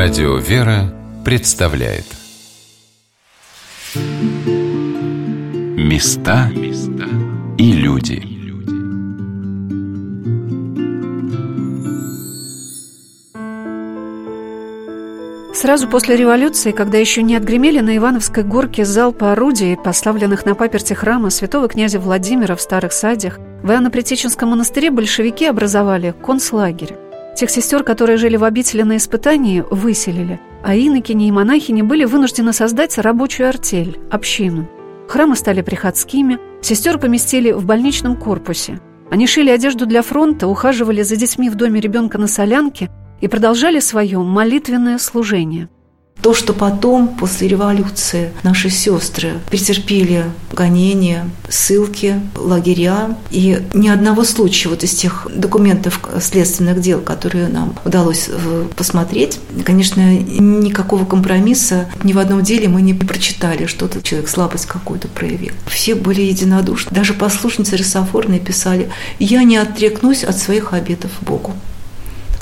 Радио «Вера» представляет Места и люди Сразу после революции, когда еще не отгремели на Ивановской горке залпы орудий, поставленных на паперти храма святого князя Владимира в Старых Садях, в Иоанно-Притеченском монастыре большевики образовали концлагерь. Тех сестер, которые жили в обители на испытании, выселили, а инокини и монахини были вынуждены создать рабочую артель, общину. Храмы стали приходскими, сестер поместили в больничном корпусе. Они шили одежду для фронта, ухаживали за детьми в доме ребенка на солянке и продолжали свое молитвенное служение – то, что потом, после революции, наши сестры претерпели гонения, ссылки, лагеря. И ни одного случая вот из тех документов следственных дел, которые нам удалось э, посмотреть, конечно, никакого компромисса ни в одном деле мы не прочитали, что-то человек слабость какую-то проявил. Все были единодушны. Даже послушницы Рисофорные писали «Я не отрекнусь от своих обетов Богу».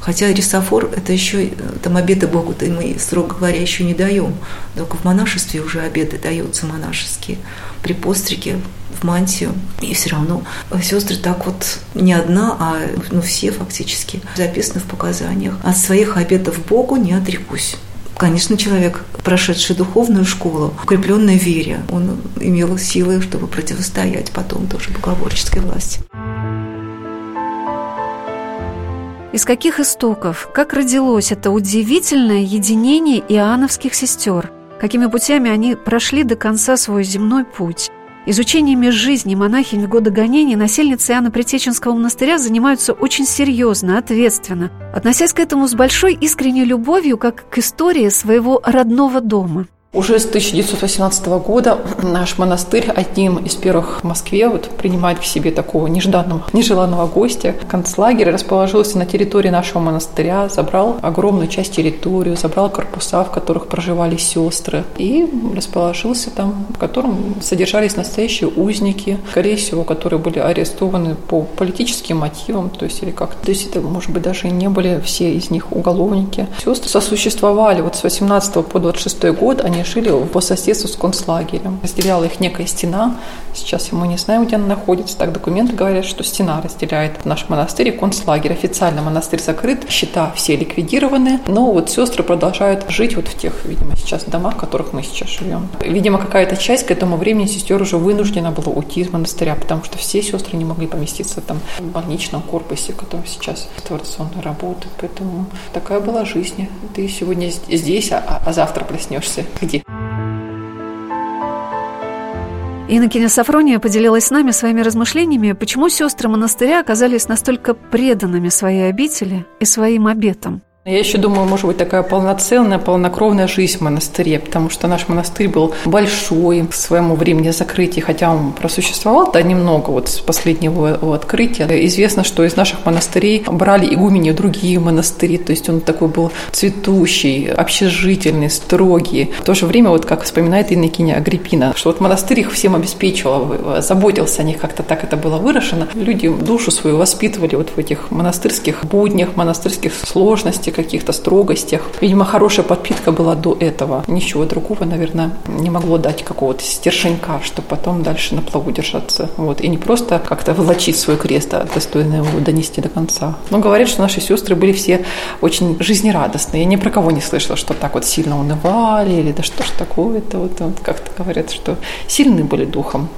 Хотя рисофор – это еще, там обеды Богу-то мы, строго говоря, еще не даем. Только в монашестве уже обеды даются монашеские. При постриге в мантию. И все равно сестры так вот не одна, а ну, все фактически записаны в показаниях. От своих обетов Богу не отрекусь. Конечно, человек, прошедший духовную школу, укрепленной вере, он имел силы, чтобы противостоять потом тоже богоборческой власти. Из каких истоков, как родилось это удивительное единение иоанновских сестер? Какими путями они прошли до конца свой земной путь? Изучениями жизни монахинь в годы гонений насельницы Иоанна Притеченского монастыря занимаются очень серьезно, ответственно, относясь к этому с большой искренней любовью, как к истории своего родного дома – уже с 1918 года наш монастырь одним из первых в Москве вот, принимает в себе такого нежданного, нежеланного гостя. Концлагерь расположился на территории нашего монастыря, забрал огромную часть территории, забрал корпуса, в которых проживали сестры, и расположился там, в котором содержались настоящие узники, скорее всего, которые были арестованы по политическим мотивам, то есть или как То есть это, может быть, даже не были все из них уголовники. Сестры сосуществовали вот с 18 по 26 год, они жили по соседству с концлагерем. Разделяла их некая стена. Сейчас мы не знаем, где она находится. Так документы говорят, что стена разделяет наш монастырь и концлагерь. Официально монастырь закрыт, счета все ликвидированы. Но вот сестры продолжают жить вот в тех, видимо, сейчас домах, в которых мы сейчас живем. Видимо, какая-то часть к этому времени сестер уже вынуждена была уйти из монастыря, потому что все сестры не могли поместиться там в больничном корпусе, который сейчас творционной работы. Поэтому такая была жизнь. Ты сегодня здесь, а, а завтра проснешься где пути. Иннокеня Сафрония поделилась с нами своими размышлениями, почему сестры монастыря оказались настолько преданными своей обители и своим обетам. Я еще думаю, может быть, такая полноценная, полнокровная жизнь в монастыре, потому что наш монастырь был большой к своему времени закрытия, хотя он просуществовал да, немного вот с последнего его открытия. Известно, что из наших монастырей брали игумени другие монастыри, то есть он такой был цветущий, общежительный, строгий. В то же время, вот как вспоминает Иннокеня Агриппина, что вот монастырь их всем обеспечивал, заботился о них, как-то так это было выражено. Люди душу свою воспитывали вот в этих монастырских буднях, монастырских сложностях, каких-то строгостях. Видимо, хорошая подпитка была до этого. Ничего другого, наверное, не могло дать какого-то стерженька, чтобы потом дальше на плаву держаться. Вот. И не просто как-то волочить свой крест, а достойно его донести до конца. Но говорят, что наши сестры были все очень жизнерадостные. Я ни про кого не слышала, что так вот сильно унывали или да что ж такое-то. Вот, вот как-то говорят, что сильны были духом.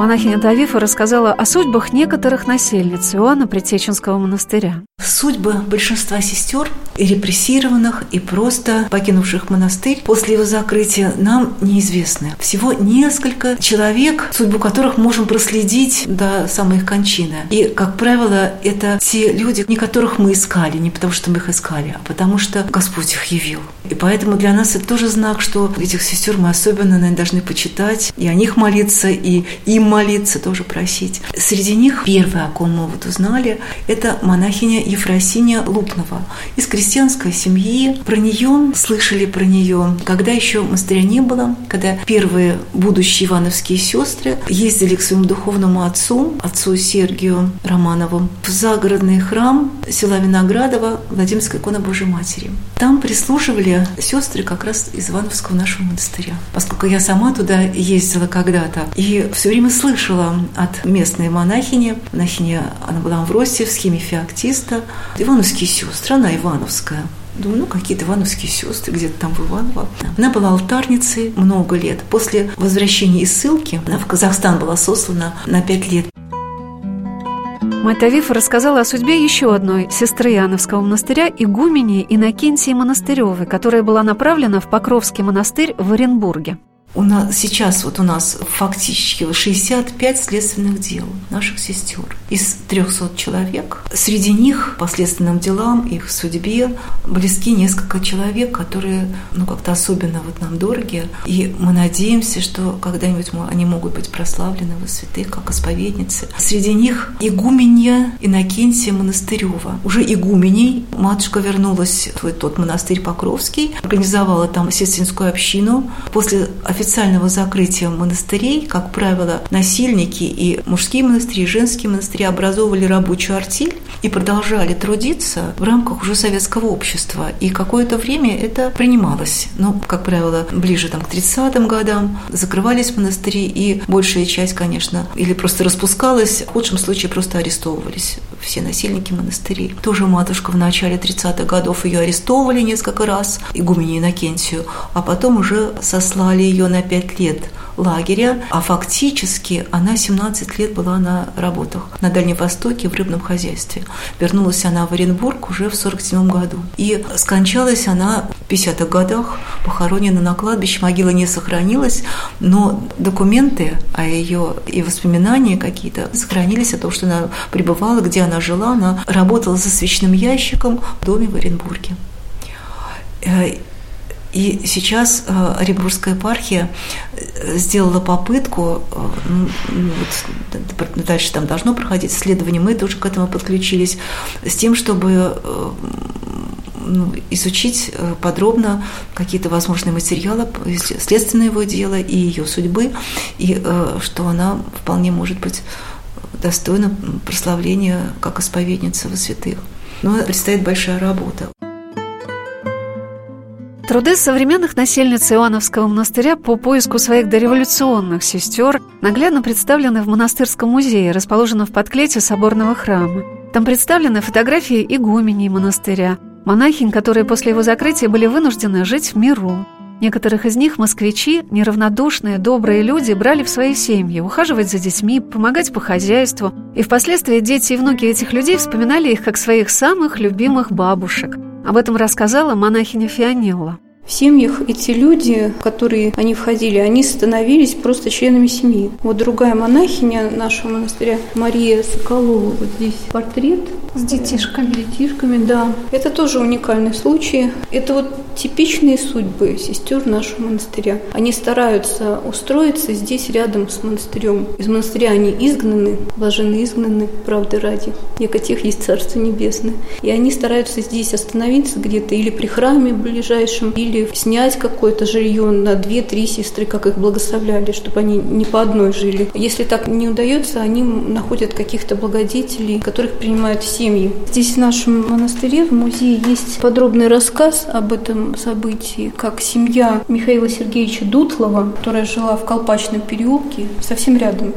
Монахиня Тавифа рассказала о судьбах некоторых насельниц Иоанна Притеченского монастыря. Судьбы большинства сестер, и репрессированных, и просто покинувших монастырь после его закрытия нам неизвестны. Всего несколько человек, судьбу которых можем проследить до самой их кончины. И, как правило, это те люди, не которых мы искали, не потому что мы их искали, а потому что Господь их явил. И поэтому для нас это тоже знак, что этих сестер мы особенно, наверное, должны почитать, и о них молиться, и им молиться, тоже просить. Среди них первая, о ком мы вот узнали, это монахиня Ефросиния Лупнова из крестьянской семьи. Про нее слышали про нее, когда еще монастыря не было, когда первые будущие ивановские сестры ездили к своему духовному отцу, отцу Сергию Романову, в загородный храм села Виноградова Владимирской иконы Божьей Матери. Там прислуживали сестры как раз из Ивановского нашего монастыря. Поскольку я сама туда ездила когда-то и все время слышала от местной монахини, монахиня она была в Росте в схеме феоктиста, Ивановские сестры, она Ивановская, Думаю, ну, какие-то ивановские сестры где-то там в Иваново. Она была алтарницей много лет. После возвращения из ссылки она в Казахстан была сослана на пять лет. Мать Авифа рассказала о судьбе еще одной сестры Иоанновского монастыря, игумени Иннокентии Монастыревой, которая была направлена в Покровский монастырь в Оренбурге. У нас сейчас вот у нас фактически 65 следственных дел наших сестер из 300 человек. Среди них по следственным делам, их судьбе близки несколько человек, которые ну как-то особенно вот нам дороги. И мы надеемся, что когда-нибудь мы, они могут быть прославлены во святых, как исповедницы. Среди них игуменья Иннокентия Монастырева. Уже игуменей матушка вернулась в тот монастырь Покровский, организовала там сестринскую общину. После официального закрытия монастырей, как правило, насильники и мужские монастыри, и женские монастыри образовывали рабочую артель и продолжали трудиться в рамках уже советского общества. И какое-то время это принималось. Но, как правило, ближе там, к 30-м годам закрывались монастыри, и большая часть, конечно, или просто распускалась, в худшем случае просто арестовывались все насильники монастырей. Тоже матушка в начале 30-х годов ее арестовывали несколько раз, игуменю Иннокентию, а потом уже сослали ее на 5 лет лагеря, а фактически она 17 лет была на работах на Дальнем Востоке в рыбном хозяйстве. Вернулась она в Оренбург уже в 47 году. И скончалась она в 50-х годах, похоронена на кладбище, могила не сохранилась, но документы о ее и воспоминания какие-то сохранились о том, что она пребывала, где она жила, она работала за свечным ящиком в доме в Оренбурге. И сейчас э, Оренбургская епархия э, сделала попытку, э, ну, вот, дальше там должно проходить исследование, мы тоже к этому подключились, с тем, чтобы ну, изучить подробно какие-то возможные материалы следственного его дела и ее судьбы, и что она вполне может быть достойна прославления как исповедница во святых. Но предстоит большая работа. Труды современных насельниц Иоанновского монастыря по поиску своих дореволюционных сестер наглядно представлены в монастырском музее, расположенном в подклете соборного храма. Там представлены фотографии игуменей монастыря, монахинь, которые после его закрытия были вынуждены жить в миру. Некоторых из них москвичи, неравнодушные, добрые люди, брали в свои семьи, ухаживать за детьми, помогать по хозяйству. И впоследствии дети и внуки этих людей вспоминали их как своих самых любимых бабушек – об этом рассказала монахиня Фионелла. В семьях эти люди, в которые они входили, они становились просто членами семьи. Вот другая монахиня нашего монастыря, Мария Соколова, вот здесь портрет. С детишками. С детишками, да. Это тоже уникальный случай. Это вот типичные судьбы сестер нашего монастыря. Они стараются устроиться здесь рядом с монастырем. Из монастыря они изгнаны, блаженно изгнаны, правды ради. Тех есть Царство Небесное. И они стараются здесь остановиться где-то или при храме ближайшем, или снять какое-то жилье на две-три сестры, как их благословляли, чтобы они не по одной жили. Если так не удается, они находят каких-то благодетелей, которых принимают в семьи. Здесь в нашем монастыре, в музее, есть подробный рассказ об этом событии, как семья Михаила Сергеевича Дутлова, которая жила в Колпачном переулке, совсем рядом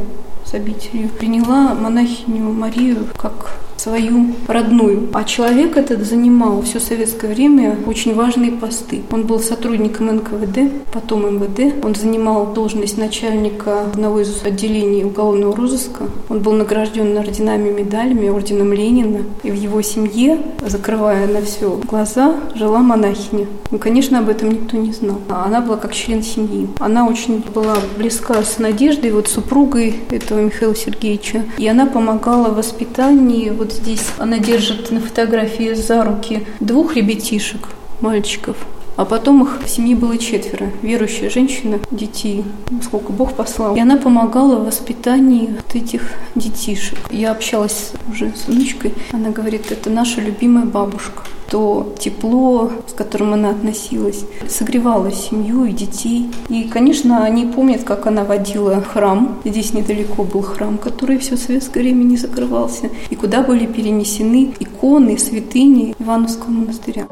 с обителью, приняла монахиню Марию как свою родную. А человек этот занимал все советское время очень важные посты. Он был сотрудником НКВД, потом МВД. Он занимал должность начальника одного из отделений уголовного розыска. Он был награжден орденами и медалями, орденом Ленина. И в его семье, закрывая на все глаза, жила монахиня. Ну, конечно, об этом никто не знал. Она была как член семьи. Она очень была близка с Надеждой, вот супругой этого Михаила Сергеевича. И она помогала в воспитании вот здесь она держит на фотографии за руки двух ребятишек, мальчиков. А потом их в семье было четверо. Верующая женщина, детей, сколько Бог послал. И она помогала в воспитании вот этих детишек. Я общалась уже с внучкой. Она говорит, это наша любимая бабушка то тепло, с которым она относилась, согревало семью и детей. И, конечно, они помнят, как она водила храм. Здесь недалеко был храм, который все советское время не закрывался, и куда были перенесены иконы, святыни Ивановского монастыря.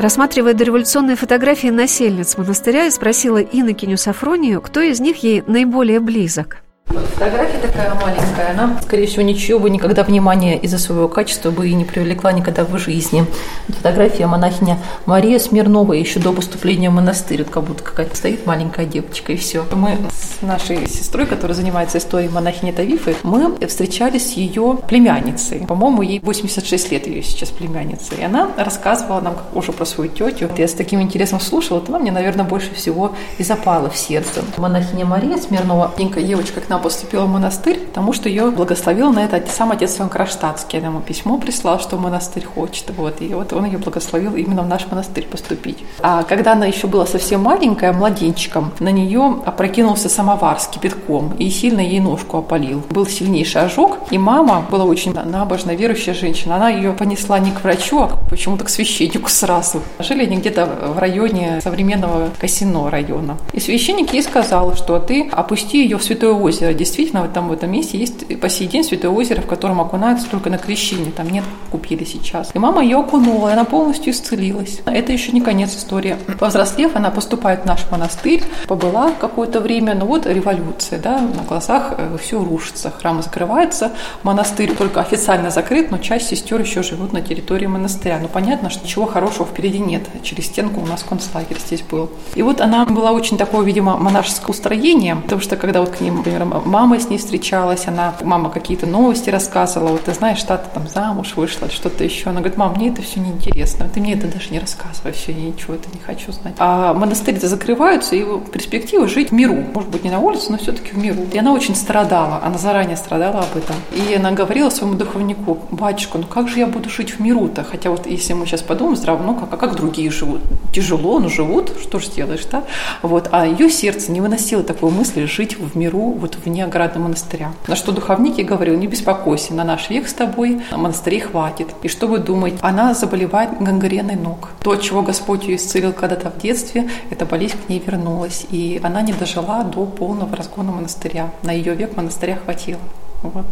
Рассматривая дореволюционные фотографии насельниц монастыря, я спросила Иннокеню Сафронию, кто из них ей наиболее близок – Фотография такая маленькая, она, скорее всего, ничего бы никогда внимания из-за своего качества бы и не привлекла никогда в жизни. Фотография монахиня Мария Смирнова еще до поступления в монастырь, как будто какая-то стоит маленькая девочка, и все. Мы с нашей сестрой, которая занимается историей монахини Тавифы, мы встречались с ее племянницей. По-моему, ей 86 лет ее сейчас племянница. И она рассказывала нам уже про свою тетю. Я с таким интересом слушала, вот она мне, наверное, больше всего и запала в сердце. Монахиня Мария Смирнова, маленькая девочка к нам поступила в монастырь, потому что ее благословил на это сам отец Иван Кронштадтский. Он ему письмо прислал, что монастырь хочет. Вот, и вот он ее благословил именно в наш монастырь поступить. А когда она еще была совсем маленькая, младенчиком, на нее опрокинулся самовар с кипятком и сильно ей ножку опалил. Был сильнейший ожог, и мама была очень набожно верующая женщина. Она ее понесла не к врачу, а почему-то к священнику сразу. Жили они где-то в районе современного Косино района. И священник ей сказал, что ты опусти ее в Святое озеро, Действительно, там в этом месте есть по сей день Святое озеро, в котором окунаются только на крещение. Там нет, купили сейчас. И мама ее окунула, и она полностью исцелилась. Это еще не конец истории. Повзрослев, она поступает в наш монастырь, побыла какое-то время, но вот революция, да, на глазах э, все рушится, храм закрывается, монастырь только официально закрыт, но часть сестер еще живут на территории монастыря. Ну, понятно, что ничего хорошего впереди нет. Через стенку у нас концлагерь здесь был. И вот она была очень такое, видимо, монашеское устроение, потому что когда вот к ним, например, мама с ней встречалась, она, мама какие-то новости рассказывала, вот ты знаешь, что ты там замуж вышла, что-то еще. Она говорит, мам, мне это все неинтересно, ты мне это даже не рассказывай, все, я ничего это не хочу знать. А монастыри-то закрываются, и перспектива жить в миру, может быть, не на улице, но все-таки в миру. И она очень страдала, она заранее страдала об этом. И она говорила своему духовнику, батюшка, ну как же я буду жить в миру-то? Хотя вот если мы сейчас подумаем здраво, ну как, а как другие живут? Тяжело, но живут, что же сделаешь, да? Вот. А ее сердце не выносило такой мысли жить в миру, вот в вне ограды монастыря. На что духовник ей говорил, не беспокойся, на наш век с тобой монастырей хватит. И что вы думаете? Она заболевает гангреной ног. То, чего Господь ее исцелил когда-то в детстве, эта болезнь к ней вернулась. И она не дожила до полного разгона монастыря. На ее век монастыря хватило. Вот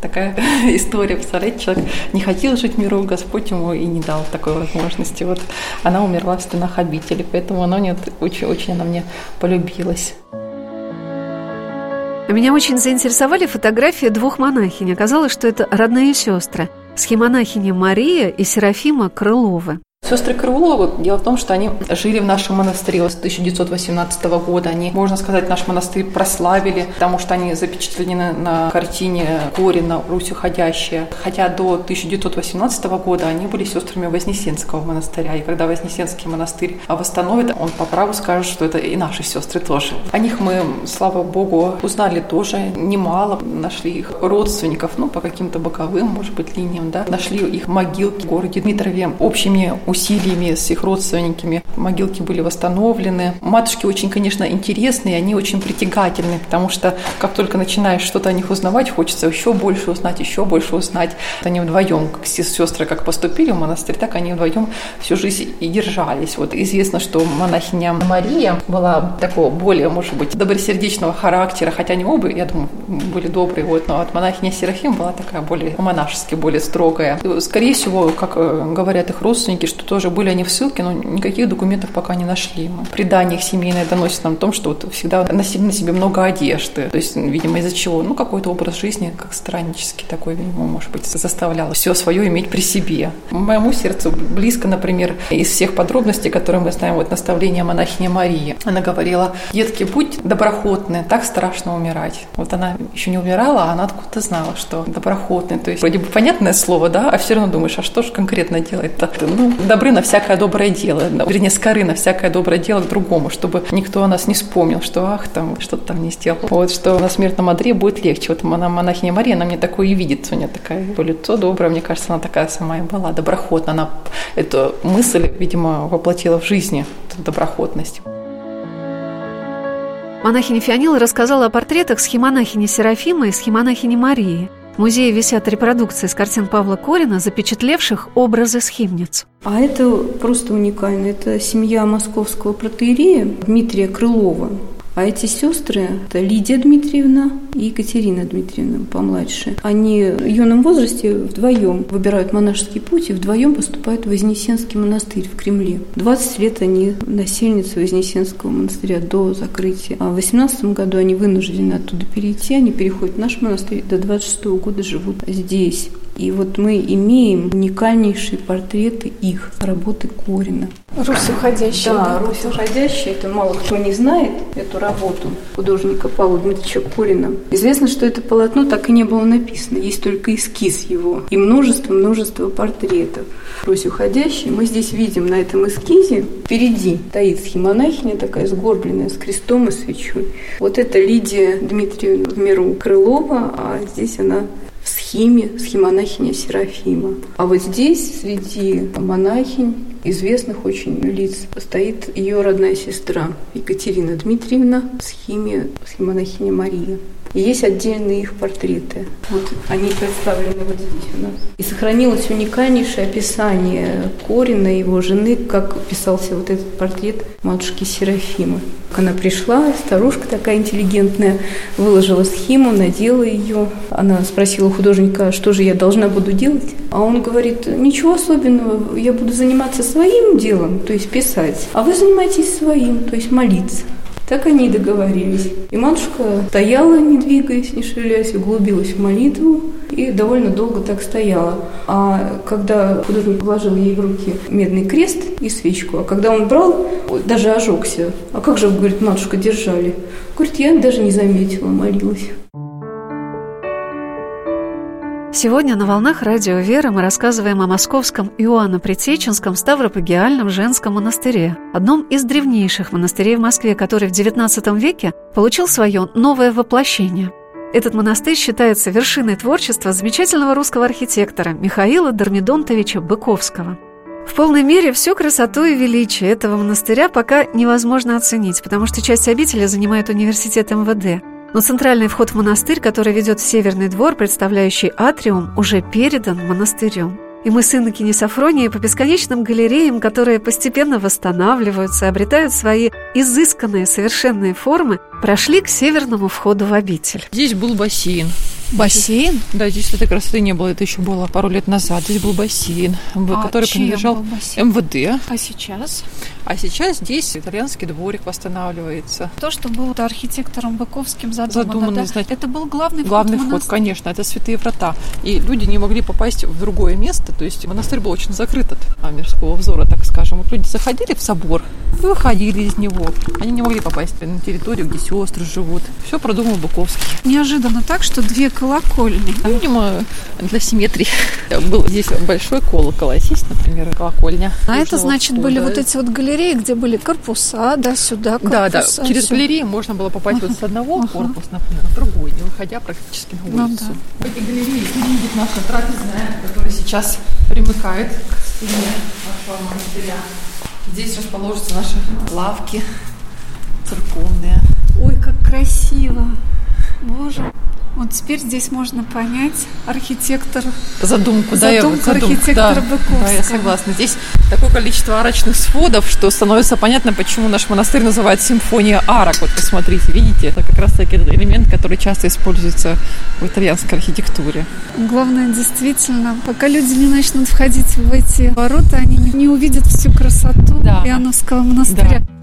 такая история. Представляете, человек не хотел жить в миру, Господь ему и не дал такой возможности. Вот она умерла в стенах обители, поэтому она мне очень, очень она мне полюбилась. Меня очень заинтересовали фотографии двух монахинь. Оказалось, что это родные сестры. Схемонахиня Мария и Серафима Крыловы. Сестры Крыловы, дело в том, что они жили в нашем монастыре с 1918 года. Они, можно сказать, наш монастырь прославили, потому что они запечатлены на картине Корина «Русь уходящая». Хотя до 1918 года они были сестрами Вознесенского монастыря. И когда Вознесенский монастырь восстановит, он по праву скажет, что это и наши сестры тоже. О них мы, слава Богу, узнали тоже немало. Нашли их родственников, ну, по каким-то боковым, может быть, линиям, да. Нашли их могилки в городе Дмитрове общими усилиями с их родственниками. Могилки были восстановлены. Матушки очень, конечно, интересные, они очень притягательные, потому что как только начинаешь что-то о них узнавать, хочется еще больше узнать, еще больше узнать. Они вдвоем, как сестры, как поступили в монастырь, так они вдвоем всю жизнь и держались. Вот известно, что монахиня Мария была такого более, может быть, добросердечного характера, хотя они оба, я думаю, были добрые, вот, но вот монахиня Серафим была такая более монашески, более строгая. Скорее всего, как э, говорят их родственники, что тоже были они в ссылке, но никаких документов пока не нашли. Мы. Предание их семейное доносит нам о том, что вот всегда носили на себе много одежды. То есть, видимо, из-за чего? Ну, какой-то образ жизни, как страннический такой, видимо, может быть, заставлял все свое иметь при себе. Моему сердцу близко, например, из всех подробностей, которые мы знаем, вот наставление монахини Марии. Она говорила, детки, будь доброхотны, так страшно умирать. Вот она еще не умирала, а она откуда-то знала, что доброхотный. То есть, вроде бы понятное слово, да, а все равно думаешь, а что же конкретно делать-то? Ну, добры на всякое доброе дело, вернее, скоры на всякое доброе дело к другому, чтобы никто о нас не вспомнил, что ах, там что-то там не сделал. Вот, что на смертном одре будет легче. Вот она, монахиня Мария, она мне такое и видит, у нее такая лицо доброе, мне кажется, она такая сама и была, доброхотная. Она эту мысль, видимо, воплотила в жизни, эту доброхотность. Монахиня Фионила рассказала о портретах схемонахини Серафимы и схемонахини Марии. Музее висят репродукции с картин Павла Корина, запечатлевших образы схимниц. А это просто уникально. Это семья московского протеерея Дмитрия Крылова. А эти сестры, это Лидия Дмитриевна и Екатерина Дмитриевна, помладше, они в юном возрасте вдвоем выбирают монашеский путь и вдвоем поступают в Вознесенский монастырь в Кремле. 20 лет они насельницы Вознесенского монастыря до закрытия. А в 18 году они вынуждены оттуда перейти, они переходят в наш монастырь, до 26 года живут здесь. И вот мы имеем уникальнейшие портреты их, работы Корина. Русь уходящая. Да, да Русь уходящая. Это мало кто не знает, эту работу художника Павла Дмитриевича Корина. Известно, что это полотно так и не было написано. Есть только эскиз его и множество-множество портретов. Русь уходящая. Мы здесь видим на этом эскизе впереди стоит схемонахиня такая сгорбленная с крестом и свечой. Вот это Лидия Дмитриевна в миру Крылова, а здесь она в схеме, схемонахиня Серафима. А вот здесь, среди монахинь, известных очень лиц, стоит ее родная сестра Екатерина Дмитриевна в схеме, схемонахиня Мария. И есть отдельные их портреты. Вот они представлены вот здесь у нас. И сохранилось уникальнейшее описание Корина, его жены, как писался вот этот портрет матушки Серафимы. Она пришла, старушка такая интеллигентная, выложила схему, надела ее. Она спросила художника, что же я должна буду делать? А он говорит, ничего особенного, я буду заниматься своим делом, то есть писать, а вы занимаетесь своим, то есть молиться. Так они и договорились. И матушка стояла, не двигаясь, не шевелясь, углубилась в молитву и довольно долго так стояла. А когда художник вложил ей в руки медный крест и свечку, а когда он брал, даже ожегся. А как же, говорит, матушка, держали? Говорит, я даже не заметила, молилась. Сегодня на «Волнах Радио Вера» мы рассказываем о московском Иоанно-Предсеченском Ставропагиальном женском монастыре, одном из древнейших монастырей в Москве, который в XIX веке получил свое новое воплощение. Этот монастырь считается вершиной творчества замечательного русского архитектора Михаила Дормидонтовича Быковского. В полной мере всю красоту и величие этого монастыря пока невозможно оценить, потому что часть обители занимает университет МВД – но центральный вход в монастырь, который ведет в северный двор, представляющий атриум, уже передан монастырем. И мы с Иннокини Сафронией по бесконечным галереям, которые постепенно восстанавливаются, обретают свои изысканные совершенные формы, прошли к северному входу в обитель. Здесь был бассейн. Бассейн? Да, здесь этой красоты не было, это еще было пару лет назад. Здесь был бассейн, а который принадлежал МВД. А сейчас? А сейчас здесь итальянский дворик восстанавливается. То, что было архитектором Быковским задумано, задумано да? это был главный, вход. Главный вход, конечно, это святые врата. И люди не могли попасть в другое место, то есть монастырь был очень закрыт от мирского взора, так скажем. Вот люди заходили в собор, выходили из него. Они не могли попасть на территорию, где сестры живут. Все продумал Быковский. Неожиданно так, что две колокольни. Видимо, для симметрии. Был здесь большой колокол, а здесь, например, колокольня. А это значит были вот эти вот галереи галереи, где были корпуса, да, сюда корпуса. Да, да. Через все. галереи можно было попасть вот с одного корпуса, например, в другой, не выходя практически на ну улицу. Ну, да. В эти галереи видит наша трапезная, которая сейчас примыкает к стене нашего монастыря. Здесь расположатся наши лавки церковные. Ой, как красиво! Боже. Вот теперь здесь можно понять архитектор... Задумку, да, задумку задумку, архитектора да, Быковского. Да, я согласна. Здесь такое количество арочных сводов, что становится понятно, почему наш монастырь называют симфония арок. Вот посмотрите, видите, это как раз таки элемент, который часто используется в итальянской архитектуре. Главное, действительно, пока люди не начнут входить в эти ворота, они не увидят всю красоту да. Иоанновского монастыря. Да.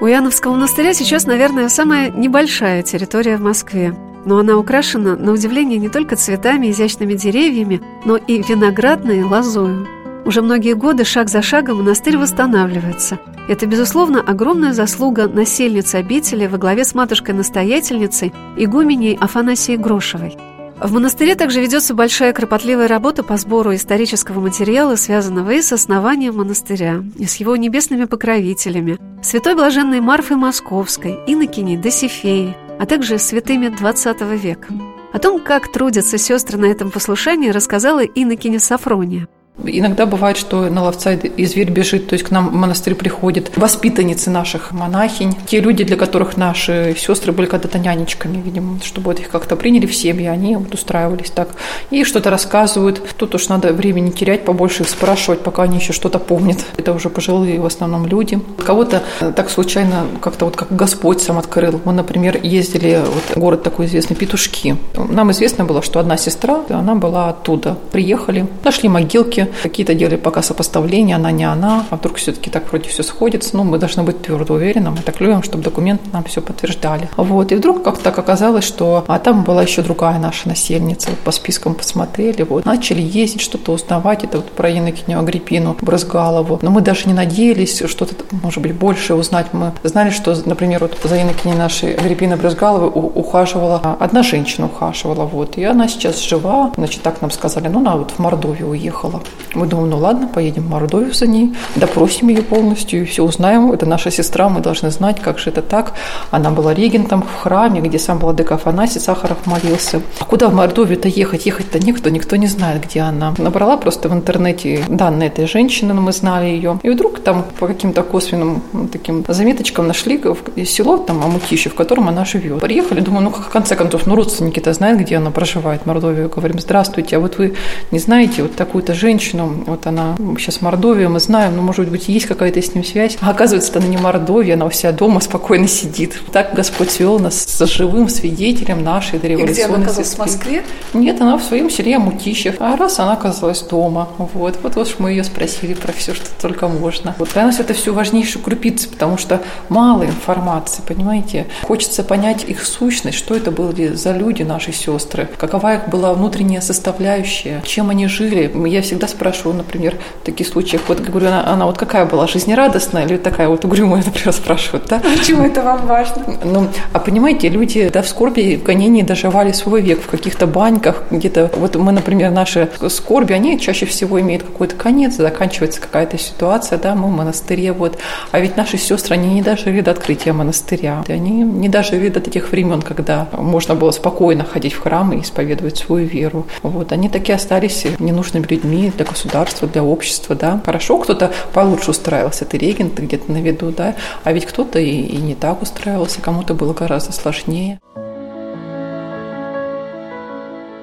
У Яновского монастыря сейчас, наверное, самая небольшая территория в Москве. Но она украшена, на удивление, не только цветами, изящными деревьями, но и виноградной лозою. Уже многие годы, шаг за шагом, монастырь восстанавливается. Это, безусловно, огромная заслуга насельницы обители во главе с матушкой-настоятельницей, игуменей Афанасией Грошевой – В монастыре также ведется большая кропотливая работа по сбору исторического материала, связанного и с основанием монастыря, и с его небесными покровителями, святой блаженной Марфой Московской, инокиней Досифеей, а также святыми XX века. О том, как трудятся сестры на этом послушании, рассказала инокиня Сафрония. Иногда бывает, что на ловца и зверь бежит, то есть к нам в монастырь приходят воспитанницы наших монахинь, те люди, для которых наши сестры были когда-то нянечками, видимо, чтобы вот их как-то приняли в семьи, они вот устраивались так. И что-то рассказывают. Тут уж надо времени терять, побольше их спрашивать, пока они еще что-то помнят. Это уже пожилые в основном люди. Кого-то так случайно как-то вот как Господь сам открыл. Мы, например, ездили, вот город такой известный, Петушки. Нам известно было, что одна сестра, она была оттуда. Приехали, нашли могилки, Какие-то делали пока сопоставления, она не она, а вдруг все-таки так вроде все сходится. Ну, мы должны быть твердо уверены, мы так любим, чтобы документы нам все подтверждали. Вот, и вдруг как-то так оказалось, что а там была еще другая наша насельница, вот по спискам посмотрели, вот, начали ездить, что-то узнавать, это вот про Иннокеню Агриппину Брызгалову. Но мы даже не надеялись что-то, может быть, больше узнать. Мы знали, что, например, вот за Иннокеней нашей Агриппины Брызгаловой ухаживала, одна женщина ухаживала, вот, и она сейчас жива, значит, так нам сказали, ну, она вот в Мордовию уехала. Мы думаем, ну ладно, поедем в Мордовию за ней, допросим ее полностью и все узнаем. Это наша сестра, мы должны знать, как же это так. Она была регентом в храме, где сам владыка Афанасий Сахаров молился. А куда в Мордовию-то ехать? Ехать-то никто, никто не знает, где она. Набрала просто в интернете данные этой женщины, но мы знали ее. И вдруг там по каким-то косвенным таким заметочкам нашли село там Амутище, в котором она живет. Приехали, думаю, ну в конце концов, ну родственники-то знают, где она проживает в Мордовии. Говорим, здравствуйте, а вот вы не знаете вот такую-то женщину, женщину, вот она сейчас Мордовия, мы знаем, ну, может быть, есть какая-то с ним связь. А оказывается, она не Мордовия, она у себя дома спокойно сидит. Так Господь свел нас с живым свидетелем нашей дореволюционной И где она оказалась, в Москве? Нет, она в своем селе Мутищев. А раз она оказалась дома. Вот, вот, вот мы ее спросили про все, что только можно. Вот для нас это все важнейшие крупицы, потому что мало информации, понимаете? Хочется понять их сущность, что это были за люди, наши сестры, какова их была внутренняя составляющая, чем они жили. Я всегда спрашиваю, например, в таких случаях, вот говорю, она, она вот какая была, жизнерадостная или такая вот угрюмая, например, спрашивают, да? Почему это вам важно? Ну, а понимаете, люди, да, в скорби, в гонении доживали свой век в каких-то баньках, где-то, вот мы, например, наши скорби, они чаще всего имеют какой-то конец, заканчивается какая-то ситуация, да, мы в монастыре, вот. А ведь наши сестры, они не дожили до открытия монастыря, они не дожили до таких времен, когда можно было спокойно ходить в храм и исповедовать свою веру. Вот, они такие остались ненужными людьми, для государства, для общества, да. Хорошо, кто-то получше устраивался, ты регент, ты где-то на виду, да, а ведь кто-то и, и не так устраивался, кому-то было гораздо сложнее.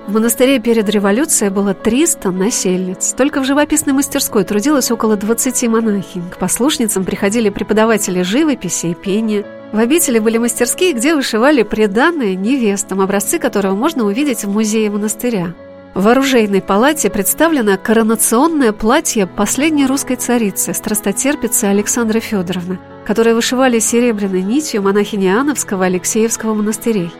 В монастыре перед революцией было 300 насельниц. Только в живописной мастерской трудилось около 20 монахинь. К послушницам приходили преподаватели живописи и пения. В обители были мастерские, где вышивали приданные невестам, образцы которого можно увидеть в музее монастыря. В оружейной палате представлено коронационное платье последней русской царицы, страстотерпицы Александры Федоровны, которое вышивали серебряной нитью монахини Иоанновского Алексеевского монастырей.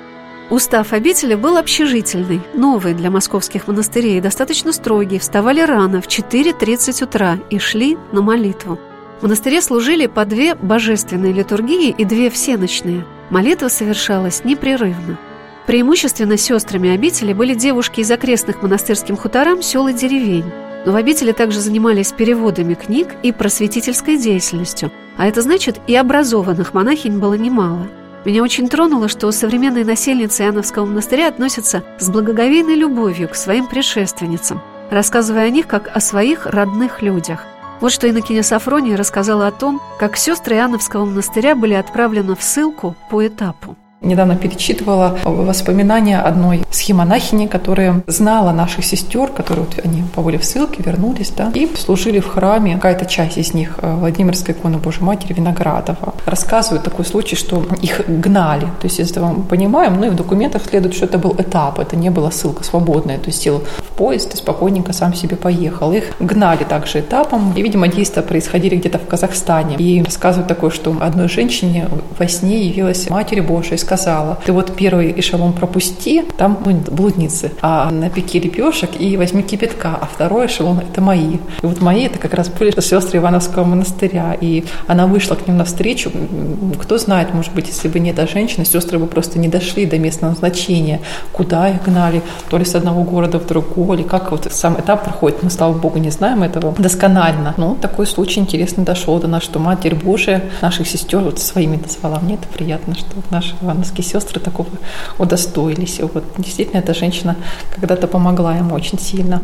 Устав обители был общежительный, новый для московских монастырей, достаточно строгий, вставали рано, в 4.30 утра и шли на молитву. В монастыре служили по две божественные литургии и две всеночные. Молитва совершалась непрерывно – Преимущественно сестрами обители были девушки из окрестных монастырским хуторам, сел и деревень. Но в обители также занимались переводами книг и просветительской деятельностью, а это значит, и образованных монахинь было немало. Меня очень тронуло, что современные насельницы Иоанновского монастыря относятся с благоговейной любовью к своим предшественницам, рассказывая о них как о своих родных людях. Вот что Иннокеня Сафрония рассказала о том, как сестры Иоанновского монастыря были отправлены в ссылку по этапу. Недавно перечитывала воспоминания одной схемонахини, которая знала наших сестер, которые вот они побыли в ссылке, вернулись, да, и служили в храме, какая-то часть из них, э, Владимирской иконы Божьей Матери Виноградова. Рассказывают такой случай, что их гнали. То есть, если мы понимаем, ну и в документах следует, что это был этап, это не была ссылка свободная. То есть, сел в поезд и спокойненько сам себе поехал. Их гнали также этапом. И, видимо, действия происходили где-то в Казахстане. И рассказывают такое, что одной женщине во сне явилась Матерь Божия и сказала, ты вот первый эшелон пропусти, там блудницы, а напеки лепешек и возьми кипятка, а второй эшелон – это мои. И вот мои – это как раз были сестры Ивановского монастыря, и она вышла к ним навстречу. Кто знает, может быть, если бы не эта женщина, сестры бы просто не дошли до местного значения, куда их гнали, то ли с одного города в другой, или как вот сам этап проходит. Мы, слава Богу, не знаем этого досконально. Но такой случай интересно дошел до нас, что Матерь Божия наших сестер вот своими назвала. Мне это приятно, что вот наши ивановские сестры такого удостоились. Вот действительно эта женщина когда-то помогла ему очень сильно.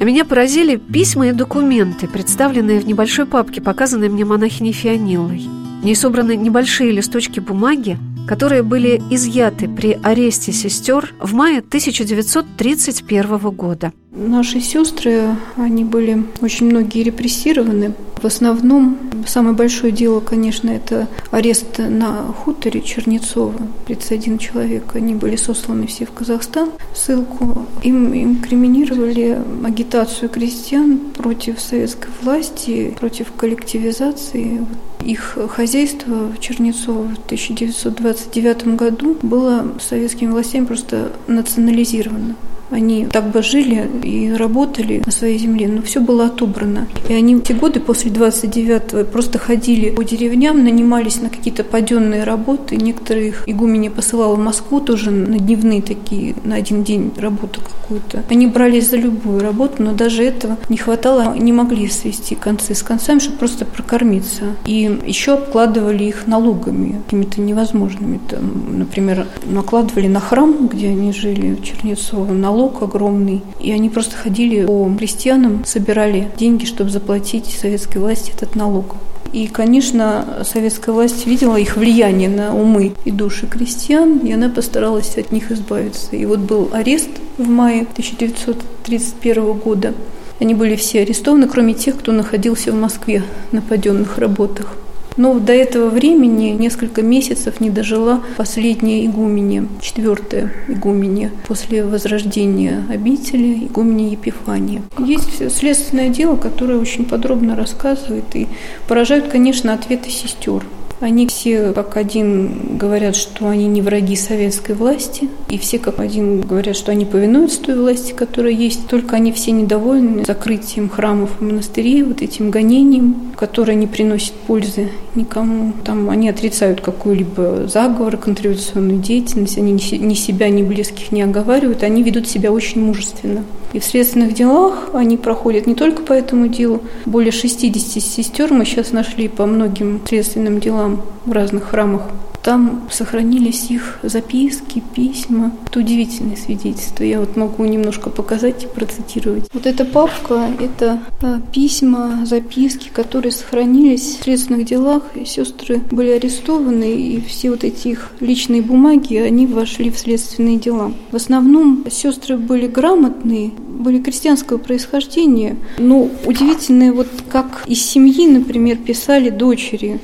А меня поразили письма и документы, представленные в небольшой папке, показанной мне монахиней Фиониллой. В ней собраны небольшие листочки бумаги, которые были изъяты при аресте сестер в мае 1931 года. Наши сестры, они были очень многие репрессированы. В основном самое большое дело, конечно, это арест на хуторе Чернецова. 31 человек. Они были сосланы все в Казахстан. Ссылку. Им инкриминировали агитацию крестьян против советской власти, против коллективизации. Их хозяйство в Чернецово в 1929 году было советскими властями просто национализировано. Они так бы жили и работали на своей земле, но все было отобрано. И они эти годы после 29-го просто ходили по деревням, нанимались на какие-то паденные работы. Некоторые их игуменя посылала в Москву тоже на дневные такие, на один день работу какую-то. Они брались за любую работу, но даже этого не хватало, не могли свести концы с концами, чтобы просто прокормиться. И еще обкладывали их налогами, какими-то невозможными. Там, например, накладывали на храм, где они жили, в Чернецово, налог налог огромный. И они просто ходили по крестьянам, собирали деньги, чтобы заплатить советской власти этот налог. И, конечно, советская власть видела их влияние на умы и души крестьян, и она постаралась от них избавиться. И вот был арест в мае 1931 года. Они были все арестованы, кроме тех, кто находился в Москве на паденных работах. Но до этого времени несколько месяцев не дожила последняя игуменя, четвертая игуменя после возрождения обители, игуменя Епифания. Есть следственное дело, которое очень подробно рассказывает и поражают, конечно, ответы сестер. Они все как один говорят, что они не враги советской власти, и все как один говорят, что они повинуются той власти, которая есть, только они все недовольны закрытием храмов и монастырей, вот этим гонением, которое не приносит пользы никому. Там они отрицают какой-либо заговор, контрреволюционную деятельность, они ни себя, ни близких не оговаривают, они ведут себя очень мужественно. И в следственных делах они проходят не только по этому делу. Более 60 сестер мы сейчас нашли по многим следственным делам в разных храмах. Там сохранились их записки, письма. Это удивительное свидетельство. Я вот могу немножко показать и процитировать. Вот эта папка – это а, письма, записки, которые сохранились в следственных делах. И сестры были арестованы, и все вот эти их личные бумаги, они вошли в следственные дела. В основном сестры были грамотные, были крестьянского происхождения. Но удивительное, вот как из семьи, например, писали дочери.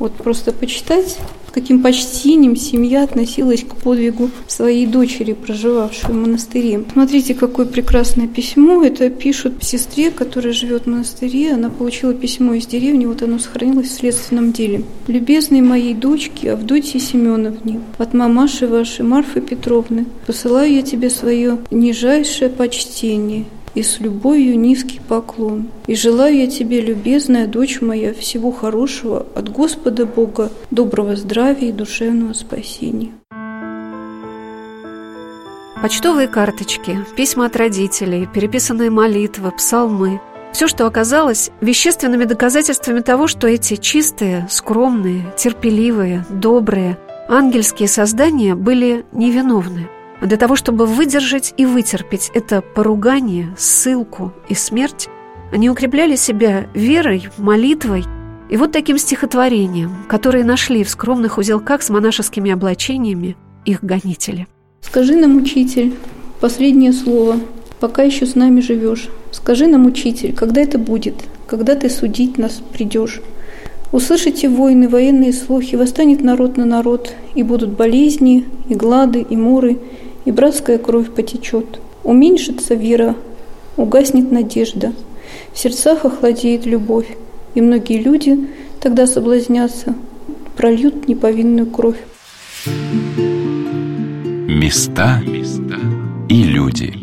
Вот просто почитать каким почтением семья относилась к подвигу своей дочери, проживавшей в монастыре. Смотрите, какое прекрасное письмо. Это пишут сестре, которая живет в монастыре. Она получила письмо из деревни, вот оно сохранилось в следственном деле. «Любезной моей дочке Авдотье Семеновне, от мамаши вашей Марфы Петровны, посылаю я тебе свое нижайшее почтение и с любовью низкий поклон. И желаю я тебе, любезная дочь моя, всего хорошего от Господа Бога, доброго здравия и душевного спасения. Почтовые карточки, письма от родителей, переписанные молитвы, псалмы – все, что оказалось вещественными доказательствами того, что эти чистые, скромные, терпеливые, добрые, ангельские создания были невиновны – для того, чтобы выдержать и вытерпеть это поругание, ссылку и смерть, они укрепляли себя верой, молитвой и вот таким стихотворением, которое нашли в скромных узелках с монашескими облачениями их гонители. «Скажи нам, учитель, последнее слово, пока еще с нами живешь. Скажи нам, учитель, когда это будет, когда ты судить нас придешь. Услышите войны, военные слухи, восстанет народ на народ, и будут болезни, и глады, и моры, и братская кровь потечет. Уменьшится вера, угаснет надежда, в сердцах охладеет любовь, и многие люди тогда соблазнятся прольют неповинную кровь. Места и люди.